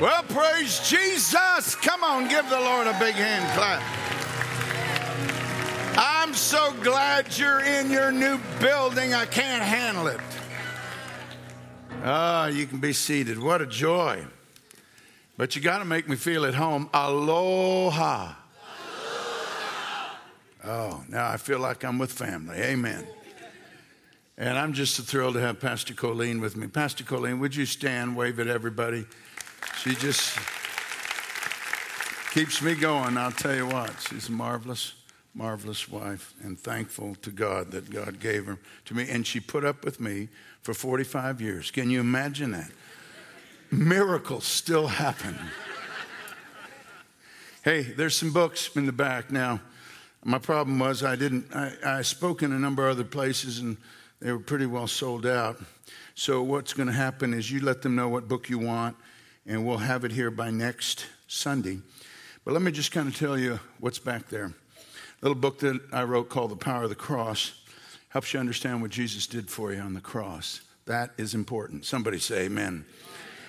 Well, praise Jesus. Come on, give the Lord a big hand clap. I'm so glad you're in your new building. I can't handle it. Ah, you can be seated. What a joy. But you got to make me feel at home. Aloha. Oh, now I feel like I'm with family. Amen. And I'm just thrilled to have Pastor Colleen with me. Pastor Colleen, would you stand, wave at everybody? She just keeps me going. I'll tell you what, she's a marvelous, marvelous wife, and thankful to God that God gave her to me. And she put up with me for 45 years. Can you imagine that? Miracles still happen. hey, there's some books in the back now. My problem was I didn't, I, I spoke in a number of other places and they were pretty well sold out. So, what's going to happen is you let them know what book you want and we'll have it here by next Sunday. But let me just kind of tell you what's back there. A little book that I wrote called The Power of the Cross helps you understand what Jesus did for you on the cross. That is important. Somebody say amen.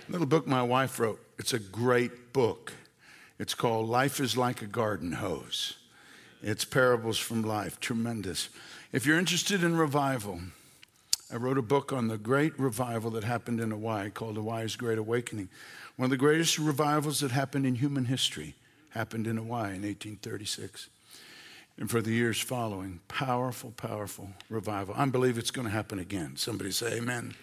A little book my wife wrote. It's a great book. It's called Life is Like a Garden Hose. It's parables from life. Tremendous. If you're interested in revival, I wrote a book on the great revival that happened in Hawaii called Hawaii's Great Awakening. One of the greatest revivals that happened in human history happened in Hawaii in 1836. And for the years following, powerful, powerful revival. I believe it's going to happen again. Somebody say amen.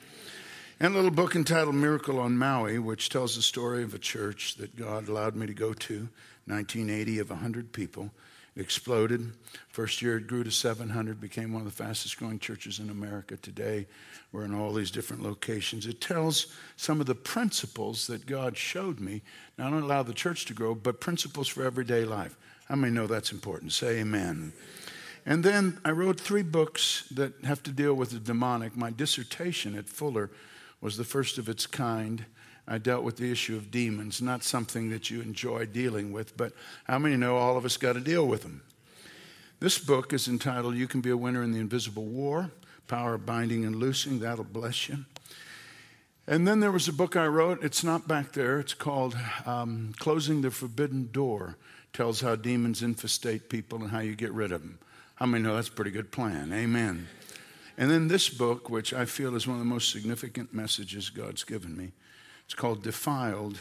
And a little book entitled Miracle on Maui, which tells the story of a church that God allowed me to go to, 1980 of 100 people. Exploded. First year it grew to 700, became one of the fastest growing churches in America today. We're in all these different locations. It tells some of the principles that God showed me, not only allow the church to grow, but principles for everyday life. How many know that's important? Say amen. And then I wrote three books that have to deal with the demonic. My dissertation at Fuller was the first of its kind. I dealt with the issue of demons, not something that you enjoy dealing with, but how many know all of us got to deal with them? This book is entitled You Can Be a Winner in the Invisible War Power of Binding and Loosing. That'll bless you. And then there was a book I wrote. It's not back there. It's called um, Closing the Forbidden Door. Tells how demons infestate people and how you get rid of them. How many know that's a pretty good plan? Amen. And then this book, which I feel is one of the most significant messages God's given me, it's called Defiled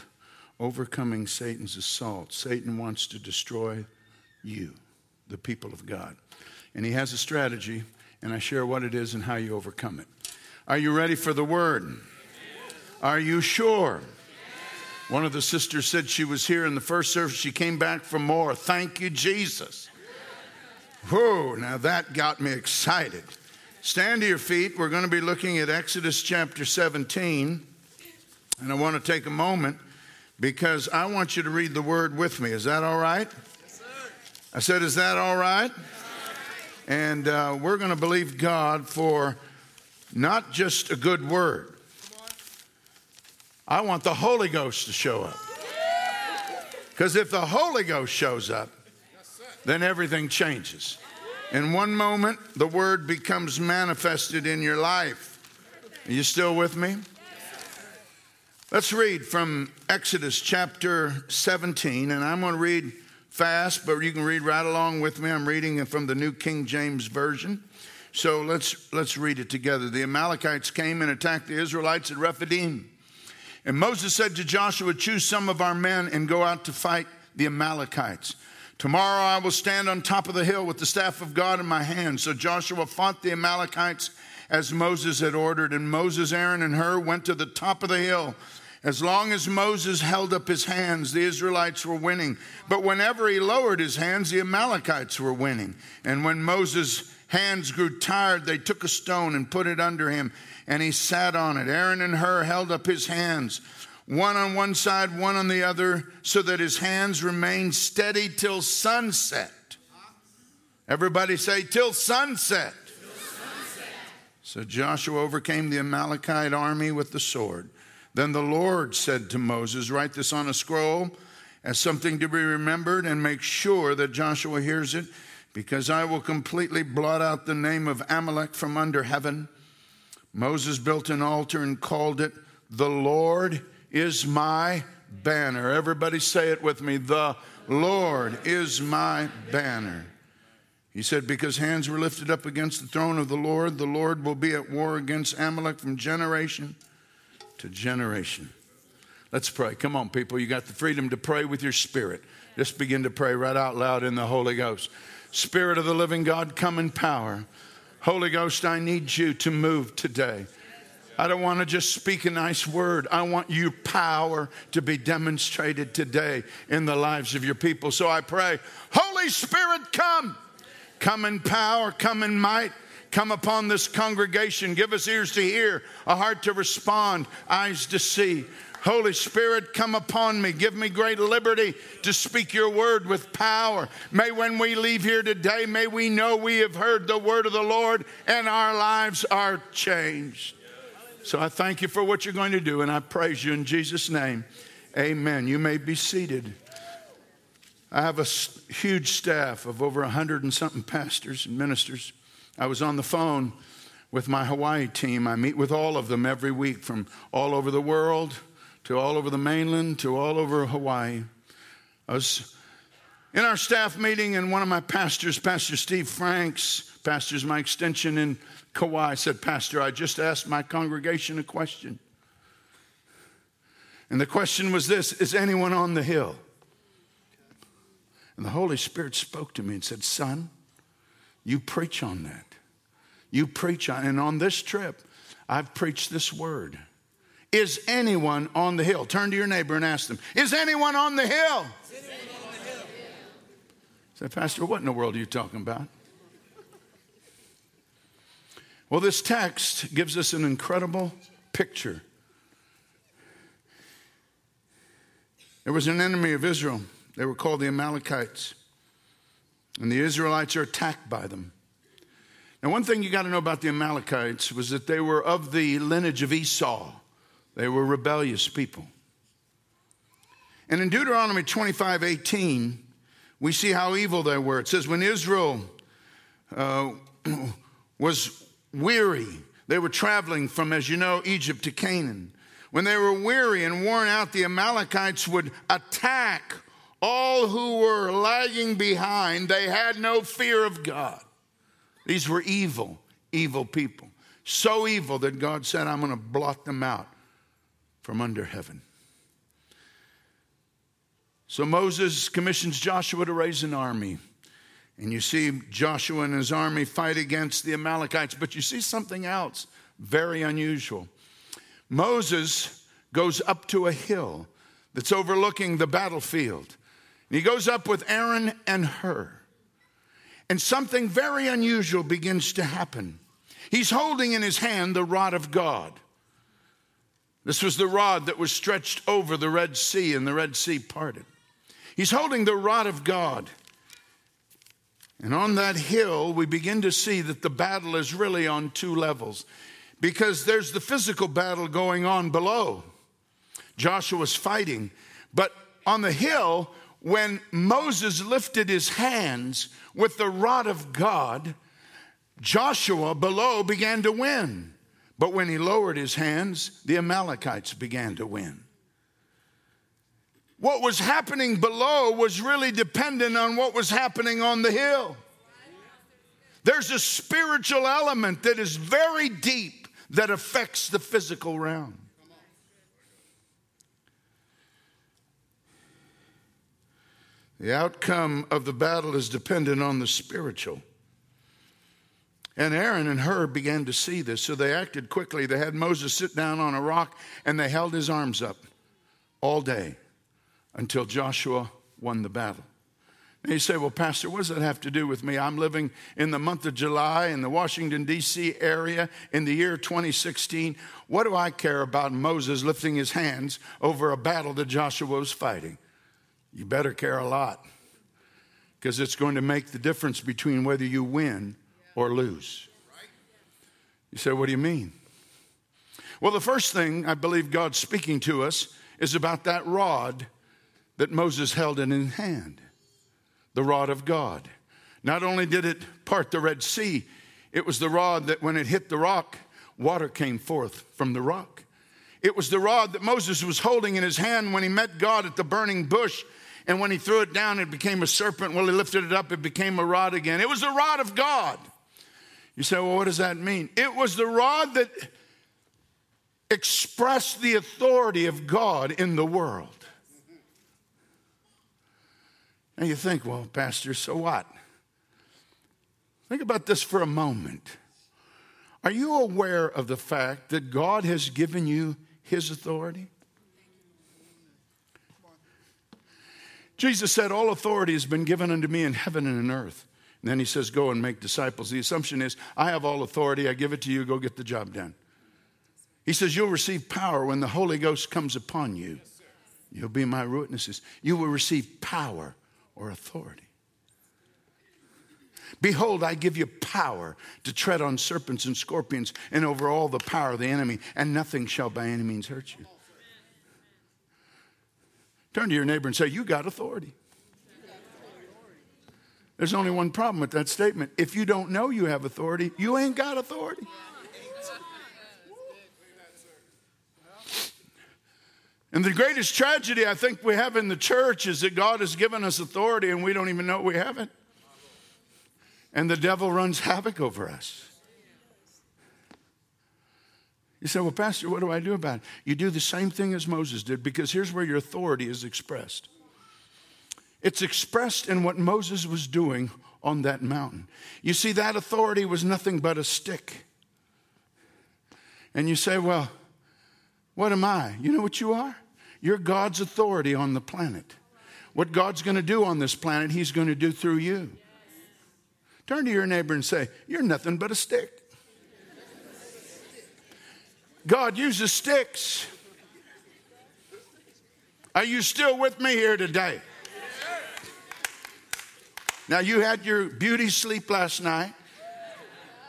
Overcoming Satan's Assault. Satan wants to destroy you, the people of God. And he has a strategy, and I share what it is and how you overcome it. Are you ready for the word? Are you sure? One of the sisters said she was here in the first service. She came back for more. Thank you, Jesus. Whoa, now that got me excited. Stand to your feet. We're going to be looking at Exodus chapter 17. And I want to take a moment because I want you to read the word with me. Is that all right? Yes, I said, Is that all right? Yes, and uh, we're going to believe God for not just a good word. I want the Holy Ghost to show up. Because if the Holy Ghost shows up, then everything changes. In one moment, the word becomes manifested in your life. Are you still with me? Let's read from Exodus chapter 17, and I'm going to read fast, but you can read right along with me. I'm reading from the New King James Version. So let's, let's read it together. The Amalekites came and attacked the Israelites at Rephidim. And Moses said to Joshua, Choose some of our men and go out to fight the Amalekites. Tomorrow I will stand on top of the hill with the staff of God in my hand. So Joshua fought the Amalekites as Moses had ordered, and Moses, Aaron, and Hur went to the top of the hill. As long as Moses held up his hands, the Israelites were winning. But whenever he lowered his hands, the Amalekites were winning. And when Moses' hands grew tired, they took a stone and put it under him, and he sat on it. Aaron and Hur held up his hands, one on one side, one on the other, so that his hands remained steady till sunset. Everybody say, till sunset. till sunset. So Joshua overcame the Amalekite army with the sword. Then the Lord said to Moses, Write this on a scroll as something to be remembered and make sure that Joshua hears it, because I will completely blot out the name of Amalek from under heaven. Moses built an altar and called it, The Lord is my banner. Everybody say it with me. The Lord is my banner. He said, Because hands were lifted up against the throne of the Lord, the Lord will be at war against Amalek from generation to generation. Let's pray. Come on, people. You got the freedom to pray with your spirit. Just begin to pray right out loud in the Holy Ghost. Spirit of the living God, come in power. Holy Ghost, I need you to move today. I don't want to just speak a nice word. I want your power to be demonstrated today in the lives of your people. So I pray, Holy Spirit, come. Come in power, come in might. Come upon this congregation. Give us ears to hear, a heart to respond, eyes to see. Holy Spirit, come upon me. Give me great liberty to speak your word with power. May when we leave here today, may we know we have heard the word of the Lord and our lives are changed. So I thank you for what you're going to do and I praise you in Jesus' name. Amen. You may be seated. I have a huge staff of over a hundred and something pastors and ministers. I was on the phone with my Hawaii team. I meet with all of them every week from all over the world to all over the mainland to all over Hawaii. I was in our staff meeting, and one of my pastors, Pastor Steve Franks, pastors my extension in Kauai, said, Pastor, I just asked my congregation a question. And the question was this Is anyone on the hill? And the Holy Spirit spoke to me and said, Son, you preach on that. You preach on, and on this trip, I've preached this word. Is anyone on the hill? Turn to your neighbor and ask them, Is anyone on the hill? Say, Pastor, what in the world are you talking about? Well, this text gives us an incredible picture. There was an enemy of Israel. They were called the Amalekites. And the Israelites are attacked by them. Now, one thing you got to know about the Amalekites was that they were of the lineage of Esau. They were rebellious people. And in Deuteronomy 25 18, we see how evil they were. It says, When Israel uh, was weary, they were traveling from, as you know, Egypt to Canaan. When they were weary and worn out, the Amalekites would attack all who were lagging behind. They had no fear of God. These were evil, evil people. So evil that God said, I'm going to blot them out from under heaven. So Moses commissions Joshua to raise an army. And you see Joshua and his army fight against the Amalekites, but you see something else very unusual. Moses goes up to a hill that's overlooking the battlefield. And he goes up with Aaron and Hur. And something very unusual begins to happen. He's holding in his hand the rod of God. This was the rod that was stretched over the Red Sea, and the Red Sea parted. He's holding the rod of God. And on that hill, we begin to see that the battle is really on two levels because there's the physical battle going on below. Joshua's fighting. But on the hill, when Moses lifted his hands with the rod of God, Joshua below began to win. But when he lowered his hands, the Amalekites began to win. What was happening below was really dependent on what was happening on the hill. There's a spiritual element that is very deep that affects the physical realm. The outcome of the battle is dependent on the spiritual. And Aaron and Hur began to see this, so they acted quickly. They had Moses sit down on a rock and they held his arms up all day until Joshua won the battle. And you say, Well, Pastor, what does that have to do with me? I'm living in the month of July in the Washington, D.C. area in the year 2016. What do I care about Moses lifting his hands over a battle that Joshua was fighting? You better care a lot because it's going to make the difference between whether you win or lose. You say, What do you mean? Well, the first thing I believe God's speaking to us is about that rod that Moses held in his hand the rod of God. Not only did it part the Red Sea, it was the rod that when it hit the rock, water came forth from the rock. It was the rod that Moses was holding in his hand when he met God at the burning bush. And when he threw it down, it became a serpent. Well, he lifted it up, it became a rod again. It was the rod of God. You say, well, what does that mean? It was the rod that expressed the authority of God in the world. And you think, well, Pastor, so what? Think about this for a moment. Are you aware of the fact that God has given you his authority? Jesus said, All authority has been given unto me in heaven and in earth. And then he says, Go and make disciples. The assumption is, I have all authority, I give it to you, go get the job done. He says, You'll receive power when the Holy Ghost comes upon you. You'll be my witnesses. You will receive power or authority. Behold, I give you power to tread on serpents and scorpions and over all the power of the enemy, and nothing shall by any means hurt you. Turn to your neighbor and say, You got authority. There's only one problem with that statement. If you don't know you have authority, you ain't got authority. And the greatest tragedy I think we have in the church is that God has given us authority and we don't even know we have it. And the devil runs havoc over us. You say, Well, Pastor, what do I do about it? You do the same thing as Moses did because here's where your authority is expressed. It's expressed in what Moses was doing on that mountain. You see, that authority was nothing but a stick. And you say, Well, what am I? You know what you are? You're God's authority on the planet. What God's going to do on this planet, He's going to do through you. Turn to your neighbor and say, You're nothing but a stick. God uses sticks. Are you still with me here today? Now, you had your beauty sleep last night.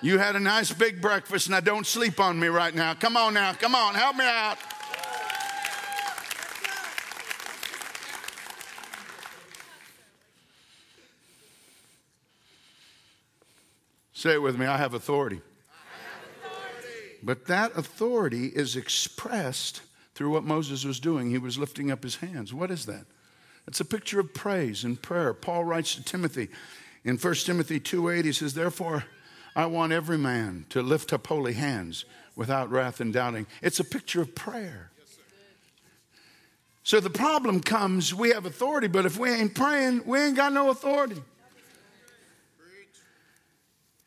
You had a nice big breakfast. Now, don't sleep on me right now. Come on now. Come on. Help me out. Say it with me I have authority. But that authority is expressed through what Moses was doing. He was lifting up his hands. What is that? It's a picture of praise and prayer. Paul writes to Timothy in 1 Timothy 2:8 he says, "Therefore I want every man to lift up holy hands without wrath and doubting." It's a picture of prayer. So the problem comes, we have authority, but if we ain't praying, we ain't got no authority.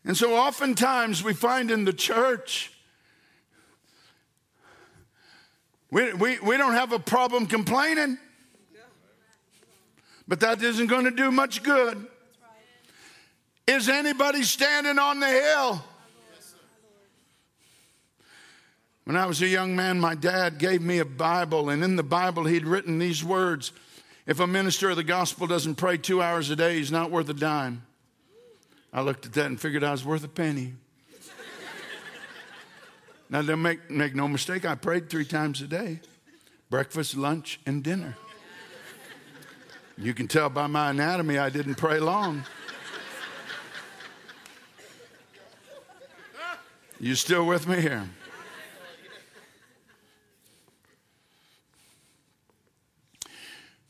And so oftentimes we find in the church, we, we, we don't have a problem complaining, but that isn't going to do much good. Is anybody standing on the hill? When I was a young man, my dad gave me a Bible, and in the Bible, he'd written these words If a minister of the gospel doesn't pray two hours a day, he's not worth a dime. I looked at that and figured I was worth a penny. now, don't make, make no mistake, I prayed three times a day breakfast, lunch, and dinner. You can tell by my anatomy I didn't pray long. You still with me here?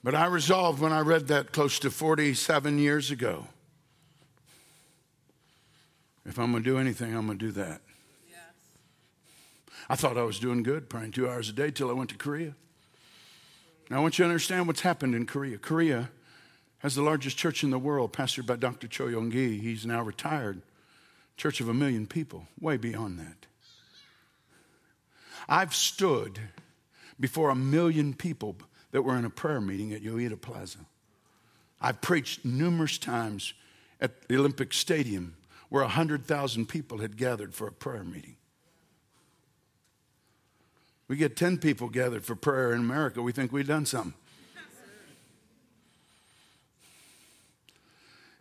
But I resolved when I read that close to 47 years ago if I'm going to do anything, I'm going to do that. Yes. I thought I was doing good, praying two hours a day till I went to Korea. Now, I want you to understand what's happened in Korea. Korea has the largest church in the world, pastored by Dr. Cho Yong Gi. He's now retired. Church of a million people, way beyond that. I've stood before a million people that were in a prayer meeting at Yoido Plaza. I've preached numerous times at the Olympic Stadium where 100,000 people had gathered for a prayer meeting. We get 10 people gathered for prayer in America, we think we've done something.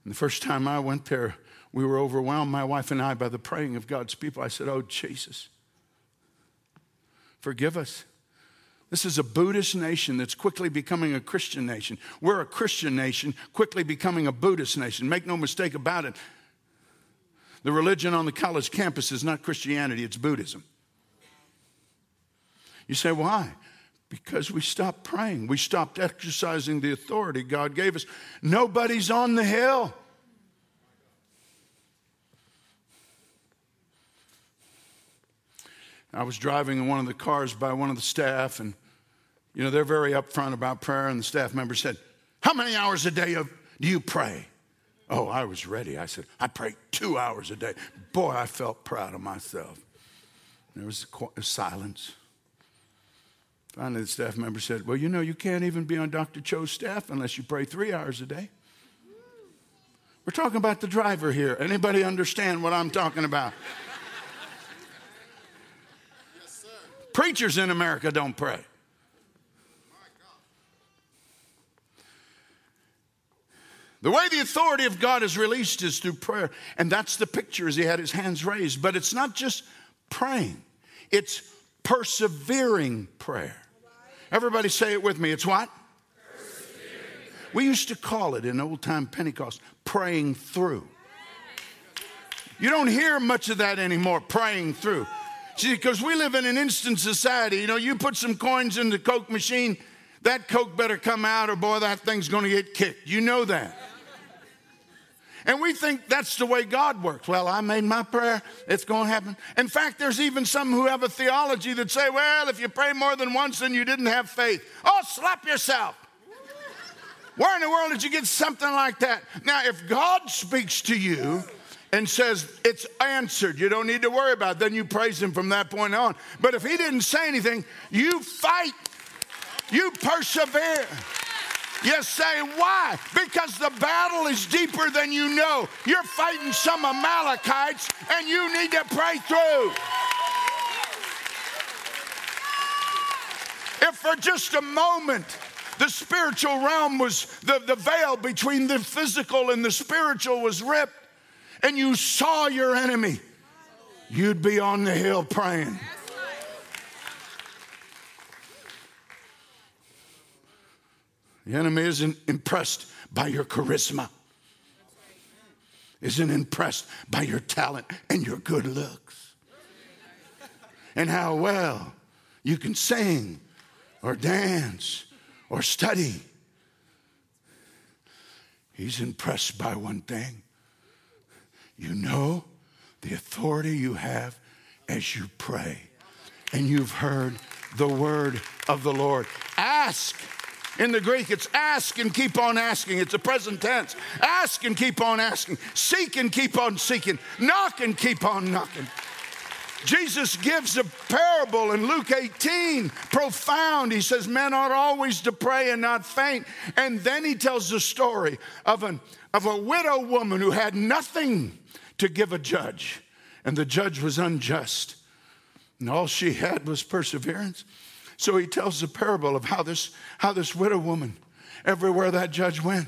And the first time I went there, we were overwhelmed, my wife and I, by the praying of God's people. I said, Oh, Jesus, forgive us. This is a Buddhist nation that's quickly becoming a Christian nation. We're a Christian nation, quickly becoming a Buddhist nation. Make no mistake about it. The religion on the college campus is not Christianity, it's Buddhism. You say, why? Because we stopped praying. We stopped exercising the authority God gave us. Nobody's on the hill. I was driving in one of the cars by one of the staff, and you know, they're very upfront about prayer. And the staff member said, How many hours a day do you pray? Oh, I was ready. I said, I pray two hours a day. Boy, I felt proud of myself. There was a silence. Finally, the staff member said, Well, you know, you can't even be on Dr. Cho's staff unless you pray three hours a day. We're talking about the driver here. Anybody understand what I'm talking about? Yes, Preachers in America don't pray. The way the authority of God is released is through prayer. And that's the picture as he had his hands raised. But it's not just praying, it's persevering prayer. Everybody say it with me. It's what? We used to call it in old time Pentecost praying through. You don't hear much of that anymore, praying through. See, because we live in an instant society. You know, you put some coins in the Coke machine, that Coke better come out, or boy, that thing's going to get kicked. You know that. And we think that's the way God works. Well, I made my prayer, it's going to happen. In fact, there's even some who have a theology that say, well, if you pray more than once, then you didn't have faith. Oh, slap yourself. Where in the world did you get something like that? Now, if God speaks to you and says it's answered, you don't need to worry about it, then you praise Him from that point on. But if He didn't say anything, you fight, you persevere. You say, why? Because the battle is deeper than you know. You're fighting some Amalekites and you need to pray through. If for just a moment the spiritual realm was, the, the veil between the physical and the spiritual was ripped, and you saw your enemy, you'd be on the hill praying. The enemy isn't impressed by your charisma, isn't impressed by your talent and your good looks, and how well you can sing or dance or study. He's impressed by one thing. You know the authority you have as you pray, and you've heard the word of the Lord. Ask in the Greek, it's ask and keep on asking. It's a present tense. Ask and keep on asking. Seek and keep on seeking. Knock and keep on knocking. Jesus gives a parable in Luke 18, profound. He says, Men ought always to pray and not faint. And then he tells the story of, an, of a widow woman who had nothing to give a judge, and the judge was unjust. And all she had was perseverance. So he tells the parable of how this, how this widow woman, everywhere that judge went,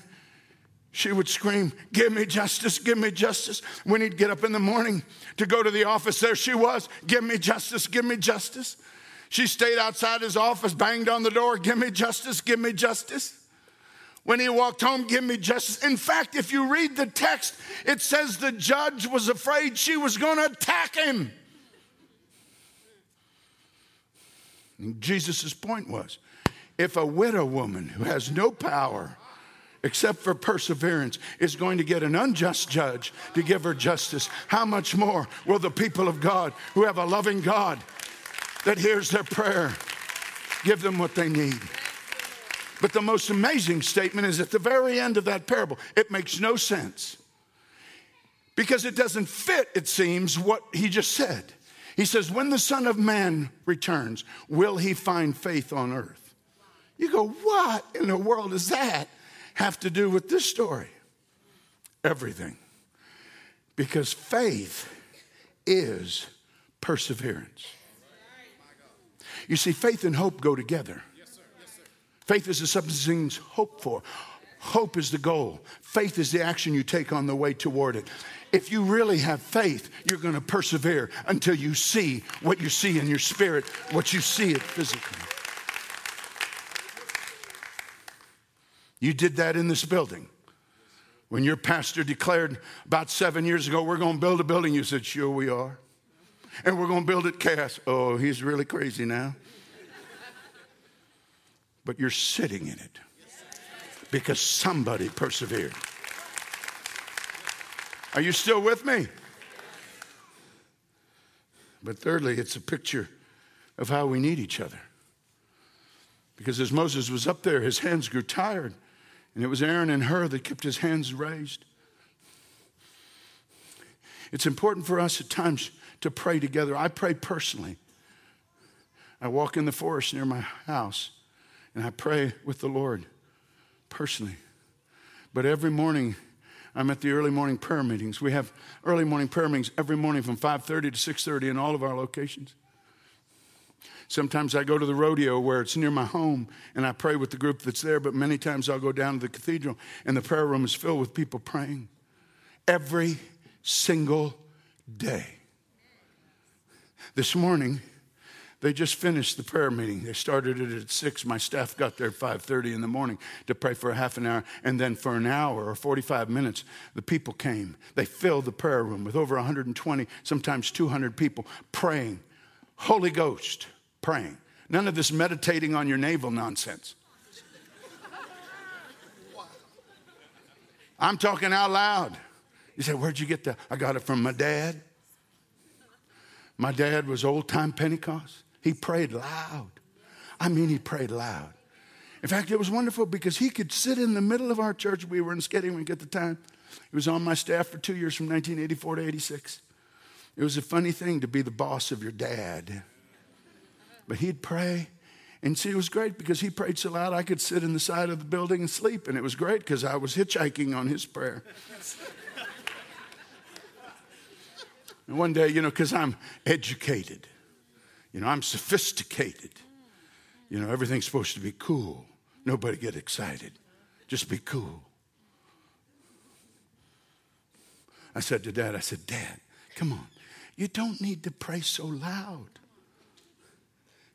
she would scream, Give me justice, give me justice. When he'd get up in the morning to go to the office, there she was, Give me justice, give me justice. She stayed outside his office, banged on the door, Give me justice, give me justice. When he walked home, give me justice. In fact, if you read the text, it says the judge was afraid she was going to attack him. Jesus' point was if a widow woman who has no power except for perseverance is going to get an unjust judge to give her justice, how much more will the people of God who have a loving God that hears their prayer give them what they need? But the most amazing statement is at the very end of that parable. It makes no sense because it doesn't fit, it seems, what he just said. He says, When the Son of Man returns, will he find faith on earth? You go, What in the world does that have to do with this story? Everything. Because faith is perseverance. You see, faith and hope go together. Faith is the substance things hoped for. Hope is the goal. Faith is the action you take on the way toward it if you really have faith, you're going to persevere until you see what you see in your spirit, what you see it physically. You did that in this building. When your pastor declared about seven years ago, we're going to build a building, you said, sure we are. And we're going to build it Cass. Oh, he's really crazy now. but you're sitting in it because somebody persevered. Are you still with me? But thirdly, it's a picture of how we need each other. Because as Moses was up there, his hands grew tired, and it was Aaron and Hur that kept his hands raised. It's important for us at times to pray together. I pray personally. I walk in the forest near my house and I pray with the Lord personally. But every morning, I'm at the early morning prayer meetings. We have early morning prayer meetings every morning from 5:30 to 6:30 in all of our locations. Sometimes I go to the rodeo where it's near my home and I pray with the group that's there, but many times I'll go down to the cathedral and the prayer room is filled with people praying every single day. This morning, they just finished the prayer meeting. They started it at 6. My staff got there at 5:30 in the morning to pray for a half an hour and then for an hour or 45 minutes the people came. They filled the prayer room with over 120, sometimes 200 people praying. Holy Ghost praying. None of this meditating on your navel nonsense. I'm talking out loud. You say, Where'd you get that? I got it from my dad. My dad was old time Pentecost. He prayed loud. I mean, he prayed loud. In fact, it was wonderful because he could sit in the middle of our church. We were in Sketting at the time. He was on my staff for two years from 1984 to 86. It was a funny thing to be the boss of your dad. But he'd pray. And see, it was great because he prayed so loud I could sit in the side of the building and sleep. And it was great because I was hitchhiking on his prayer. and one day, you know, because I'm educated, you know, I'm sophisticated. You know, everything's supposed to be cool. Nobody get excited. Just be cool. I said to dad, I said, Dad, come on. You don't need to pray so loud.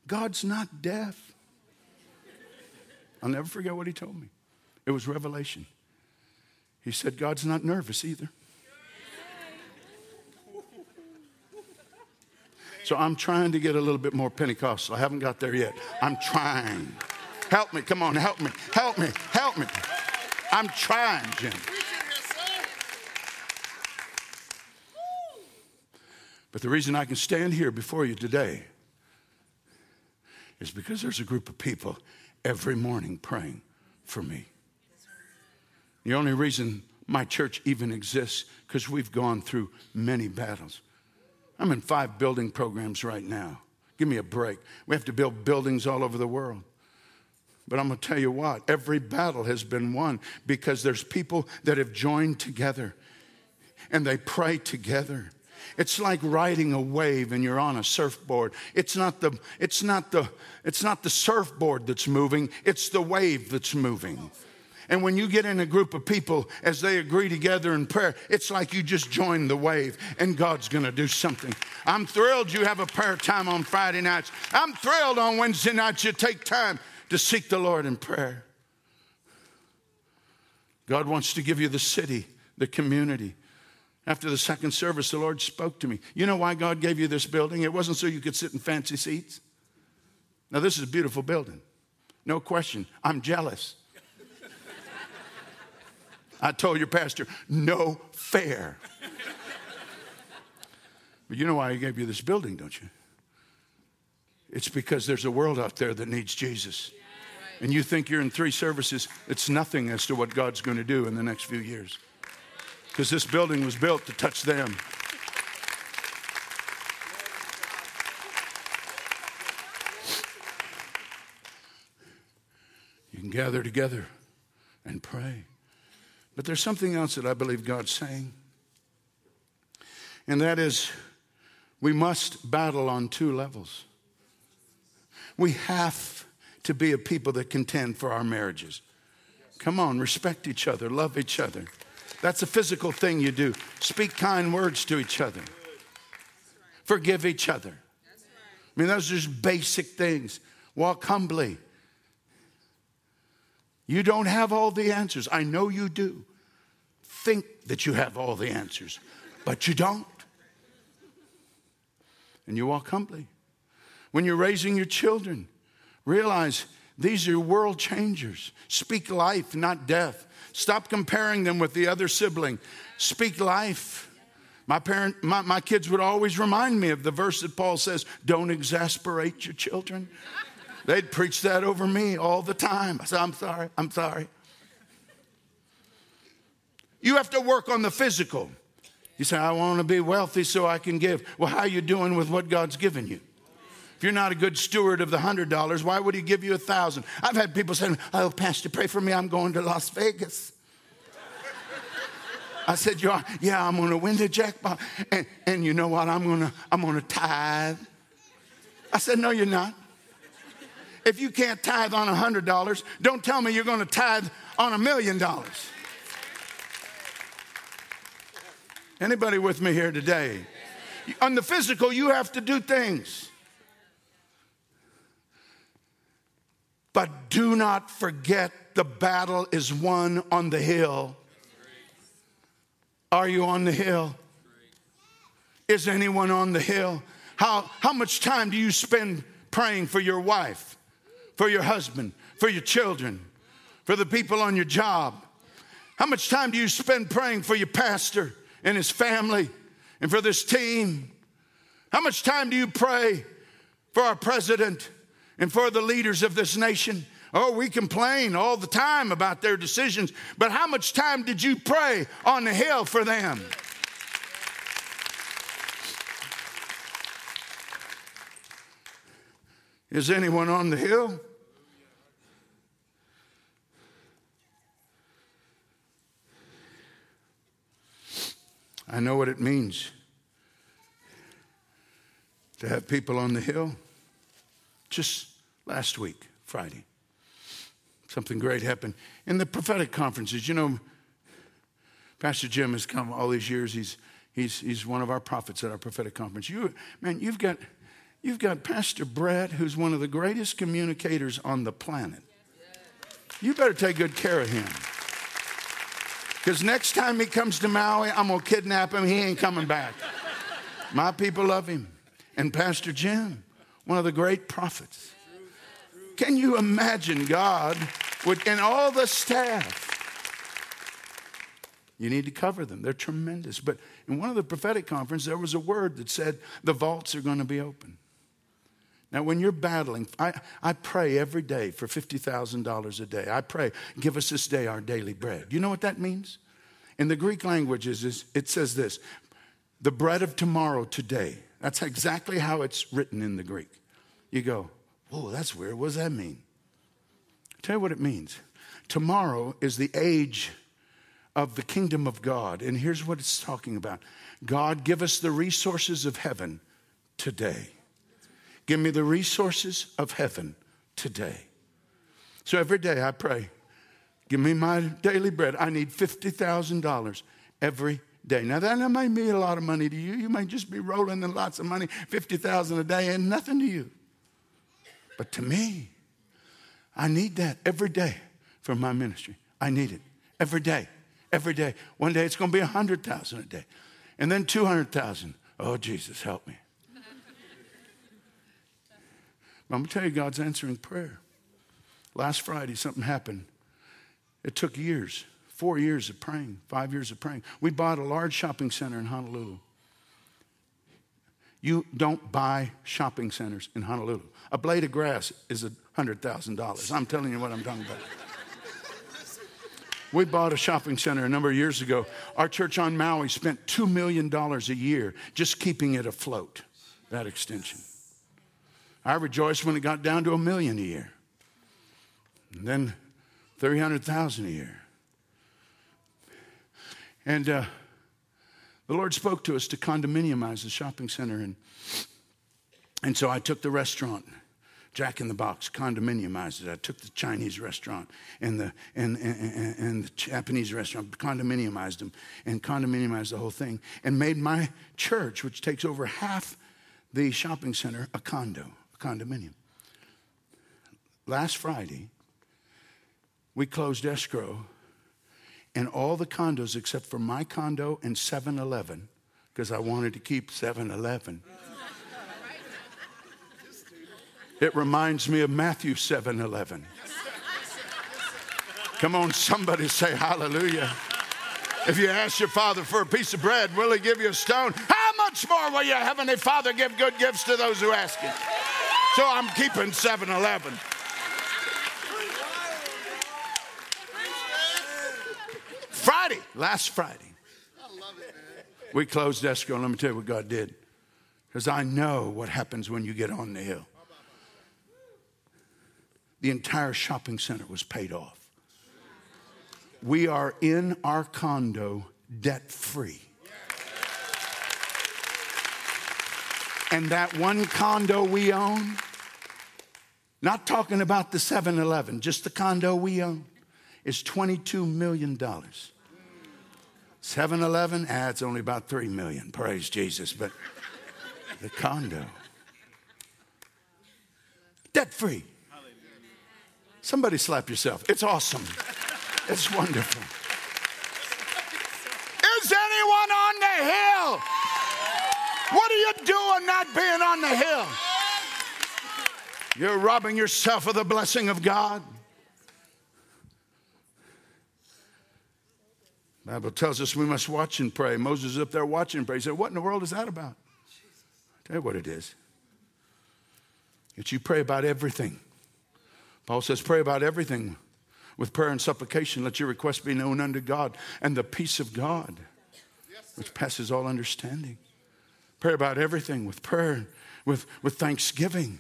God's not deaf. I'll never forget what he told me. It was revelation. He said, God's not nervous either. So I'm trying to get a little bit more Pentecostal. I haven't got there yet. I'm trying. Help me. Come on, help me. Help me. Help me. I'm trying, Jim. But the reason I can stand here before you today is because there's a group of people every morning praying for me. The only reason my church even exists because we've gone through many battles. I'm in five building programs right now. Give me a break. We have to build buildings all over the world. But I'm going to tell you what, every battle has been won because there's people that have joined together and they pray together. It's like riding a wave and you're on a surfboard. It's not the, it's not the, it's not the surfboard that's moving, it's the wave that's moving. And when you get in a group of people as they agree together in prayer, it's like you just joined the wave and God's going to do something. I'm thrilled you have a prayer time on Friday nights. I'm thrilled on Wednesday nights you take time to seek the Lord in prayer. God wants to give you the city, the community. After the second service, the Lord spoke to me. You know why God gave you this building? It wasn't so you could sit in fancy seats. Now, this is a beautiful building. No question. I'm jealous. I told your pastor, no fair. but you know why he gave you this building, don't you? It's because there's a world out there that needs Jesus. And you think you're in three services, it's nothing as to what God's going to do in the next few years. Because this building was built to touch them. You can gather together and pray. But there's something else that I believe God's saying, and that is we must battle on two levels. We have to be a people that contend for our marriages. Come on, respect each other, love each other. That's a physical thing you do. Speak kind words to each other, forgive each other. I mean, those are just basic things. Walk humbly. You don't have all the answers. I know you do think that you have all the answers, but you don't. And you walk humbly. When you're raising your children, realize These are world changers. Speak life, not death. Stop comparing them with the other sibling. Speak life. My parent, my, my kids would always remind me of the verse that Paul says, don't exasperate your children. They'd preach that over me all the time. I said, I'm sorry, I'm sorry. You have to work on the physical. You say, I want to be wealthy so I can give. Well, how are you doing with what God's given you? If you're not a good steward of the hundred dollars, why would he give you a thousand? I've had people saying, Oh, Pastor, pray for me. I'm going to Las Vegas. I said, you are? Yeah, I'm to win the jackpot. And, and you know what? I'm to I'm going to tithe. I said, No, you're not. If you can't tithe on a hundred dollars, don't tell me you're going to tithe on a million dollars. Anybody with me here today? On the physical, you have to do things. But do not forget the battle is won on the hill. Are you on the hill? Is anyone on the hill? How, how much time do you spend praying for your wife, for your husband, for your children, for the people on your job? How much time do you spend praying for your pastor and his family and for this team? How much time do you pray for our president and for the leaders of this nation. Oh, we complain all the time about their decisions, but how much time did you pray on the hill for them? Is anyone on the hill? I know what it means to have people on the hill. Just last week, Friday, something great happened. In the prophetic conferences, you know, Pastor Jim has come all these years. He's, he's, he's one of our prophets at our prophetic conference. You, man, you've got, you've got Pastor Brett, who's one of the greatest communicators on the planet. You better take good care of him. Because next time he comes to Maui, I'm going to kidnap him. He ain't coming back. My people love him. And Pastor Jim, one of the great prophets. Can you imagine God with, and all the staff? You need to cover them. They're tremendous. But in one of the prophetic conferences, there was a word that said the vaults are going to be open. Now, when you're battling, I, I pray every day for $50,000 a day. I pray, give us this day our daily bread. You know what that means? In the Greek languages, it says this the bread of tomorrow, today. That's exactly how it's written in the Greek. You go, whoa, that's weird. What does that mean? I'll tell you what it means. Tomorrow is the age of the kingdom of God. And here's what it's talking about God, give us the resources of heaven today. Give me the resources of heaven today. So every day I pray, give me my daily bread. I need $50,000 every day. Now that might be a lot of money to you. You might just be rolling in lots of money, 50,000 a day and nothing to you. But to me, I need that every day for my ministry. I need it every day, every day. One day it's going to be 100,000 a day. And then 200,000. Oh, Jesus, help me. But I'm going to tell you, God's answering prayer. Last Friday, something happened. It took years four years of praying, five years of praying. We bought a large shopping center in Honolulu. You don't buy shopping centers in Honolulu. A blade of grass is $100,000. I'm telling you what I'm talking about. We bought a shopping center a number of years ago. Our church on Maui spent $2 million a year just keeping it afloat, that extension. I rejoiced when it got down to a million a year. And then 300,000 a year. And uh, the Lord spoke to us to condominiumize the shopping center. And, and so I took the restaurant, Jack in the Box, condominiumized it. I took the Chinese restaurant and the, and, and, and the Japanese restaurant, condominiumized them, and condominiumized the whole thing, and made my church, which takes over half the shopping center, a condo, condominium. Last Friday, we closed escrow and all the condos except for my condo and 7 Eleven, because I wanted to keep 7 Eleven. It reminds me of Matthew 7 11. Come on, somebody say hallelujah. If you ask your father for a piece of bread, will he give you a stone? How much more will your heavenly father give good gifts to those who ask him? So I'm keeping 7 Eleven. Friday, last Friday, we closed escrow. Let me tell you what God did. Because I know what happens when you get on the hill. The entire shopping center was paid off. We are in our condo debt free. And that one condo we own, not talking about the 7 Eleven, just the condo we own, is $22 million. 7 Eleven, ah, it's only about 3 million, praise Jesus. But the condo, debt free. Somebody slap yourself. It's awesome. It's wonderful. Is anyone on the hill? What are you doing not being on the hill? You're robbing yourself of the blessing of God. Bible tells us we must watch and pray. Moses is up there watching and pray. He said, What in the world is that about? I'll tell you what it is. That you pray about everything. Paul says, Pray about everything with prayer and supplication. Let your request be known unto God, and the peace of God, which passes all understanding. Pray about everything with prayer, with, with thanksgiving.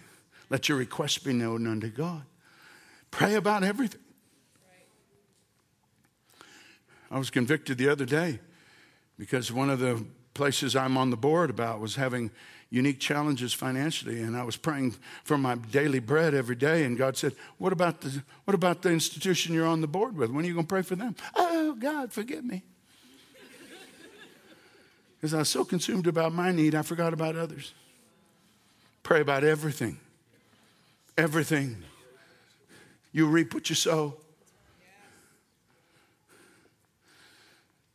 Let your request be known unto God. Pray about everything. I was convicted the other day because one of the places I'm on the board about was having unique challenges financially and I was praying for my daily bread every day and God said, "What about the what about the institution you're on the board with? When are you going to pray for them?" "Oh, God, forgive me." Because I was so consumed about my need, I forgot about others. Pray about everything. Everything. You reap what you sow.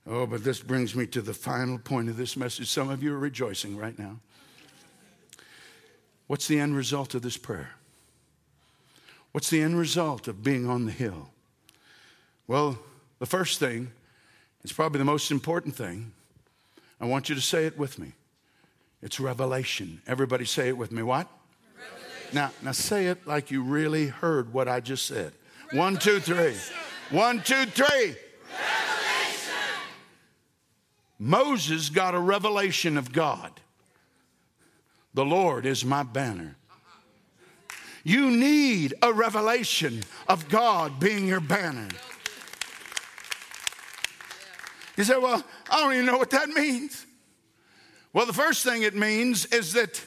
Oh, but this brings me to the final point of this message. Some of you are rejoicing right now. What's the end result of this prayer? What's the end result of being on the hill? Well, the first thing, it's probably the most important thing. I want you to say it with me. It's revelation. Everybody say it with me. What? Revelation. Now, now say it like you really heard what I just said. Revelation. One, two, three. One, two, three. Revelation. Moses got a revelation of God. The Lord is my banner. Uh-huh. You need a revelation of God being your banner. You say, Well, I don't even know what that means. Well, the first thing it means is that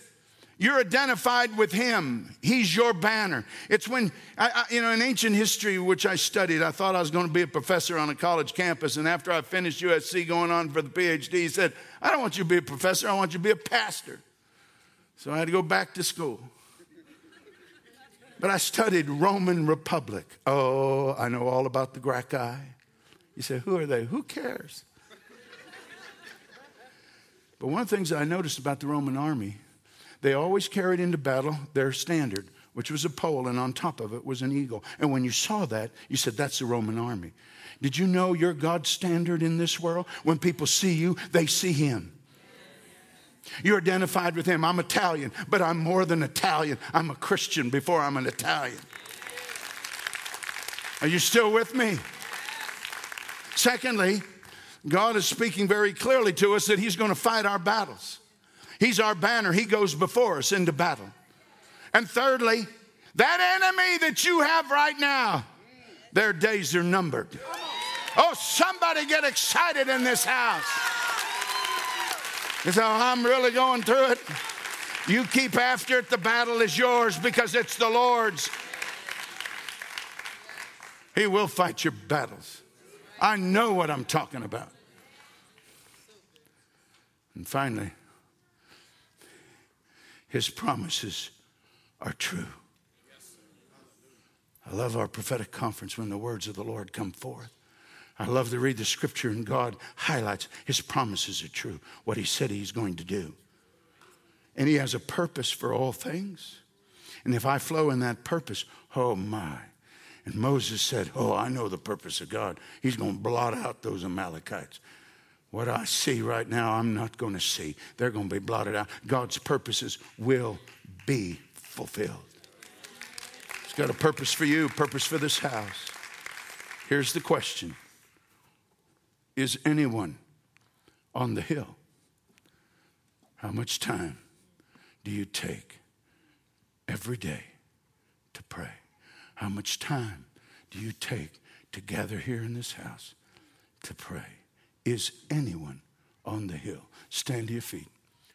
you're identified with him. He's your banner. It's when, I, I, you know, in ancient history, which I studied, I thought I was going to be a professor on a college campus. And after I finished USC going on for the PhD, he said, I don't want you to be a professor, I want you to be a pastor. So I had to go back to school. But I studied Roman Republic. Oh, I know all about the Gracchi. You say, who are they? Who cares? but one of the things I noticed about the Roman army, they always carried into battle their standard, which was a pole, and on top of it was an eagle. And when you saw that, you said, that's the Roman army. Did you know you're God's standard in this world? When people see you, they see Him. You're identified with him. I'm Italian, but I'm more than Italian. I'm a Christian before I'm an Italian. Are you still with me? Secondly, God is speaking very clearly to us that He's going to fight our battles. He's our banner, He goes before us into battle. And thirdly, that enemy that you have right now, their days are numbered. Oh, somebody get excited in this house. You say, oh, I'm really going through it. You keep after it, the battle is yours because it's the Lord's. He will fight your battles. I know what I'm talking about. And finally, his promises are true. I love our prophetic conference when the words of the Lord come forth. I love to read the scripture, and God highlights his promises are true, what he said he's going to do. And he has a purpose for all things. And if I flow in that purpose, oh my. And Moses said, Oh, I know the purpose of God. He's going to blot out those Amalekites. What I see right now, I'm not going to see. They're going to be blotted out. God's purposes will be fulfilled. He's got a purpose for you, purpose for this house. Here's the question Is anyone on the hill? How much time do you take every day to pray? How much time do you take to gather here in this house to pray? Is anyone on the hill? Stand to your feet.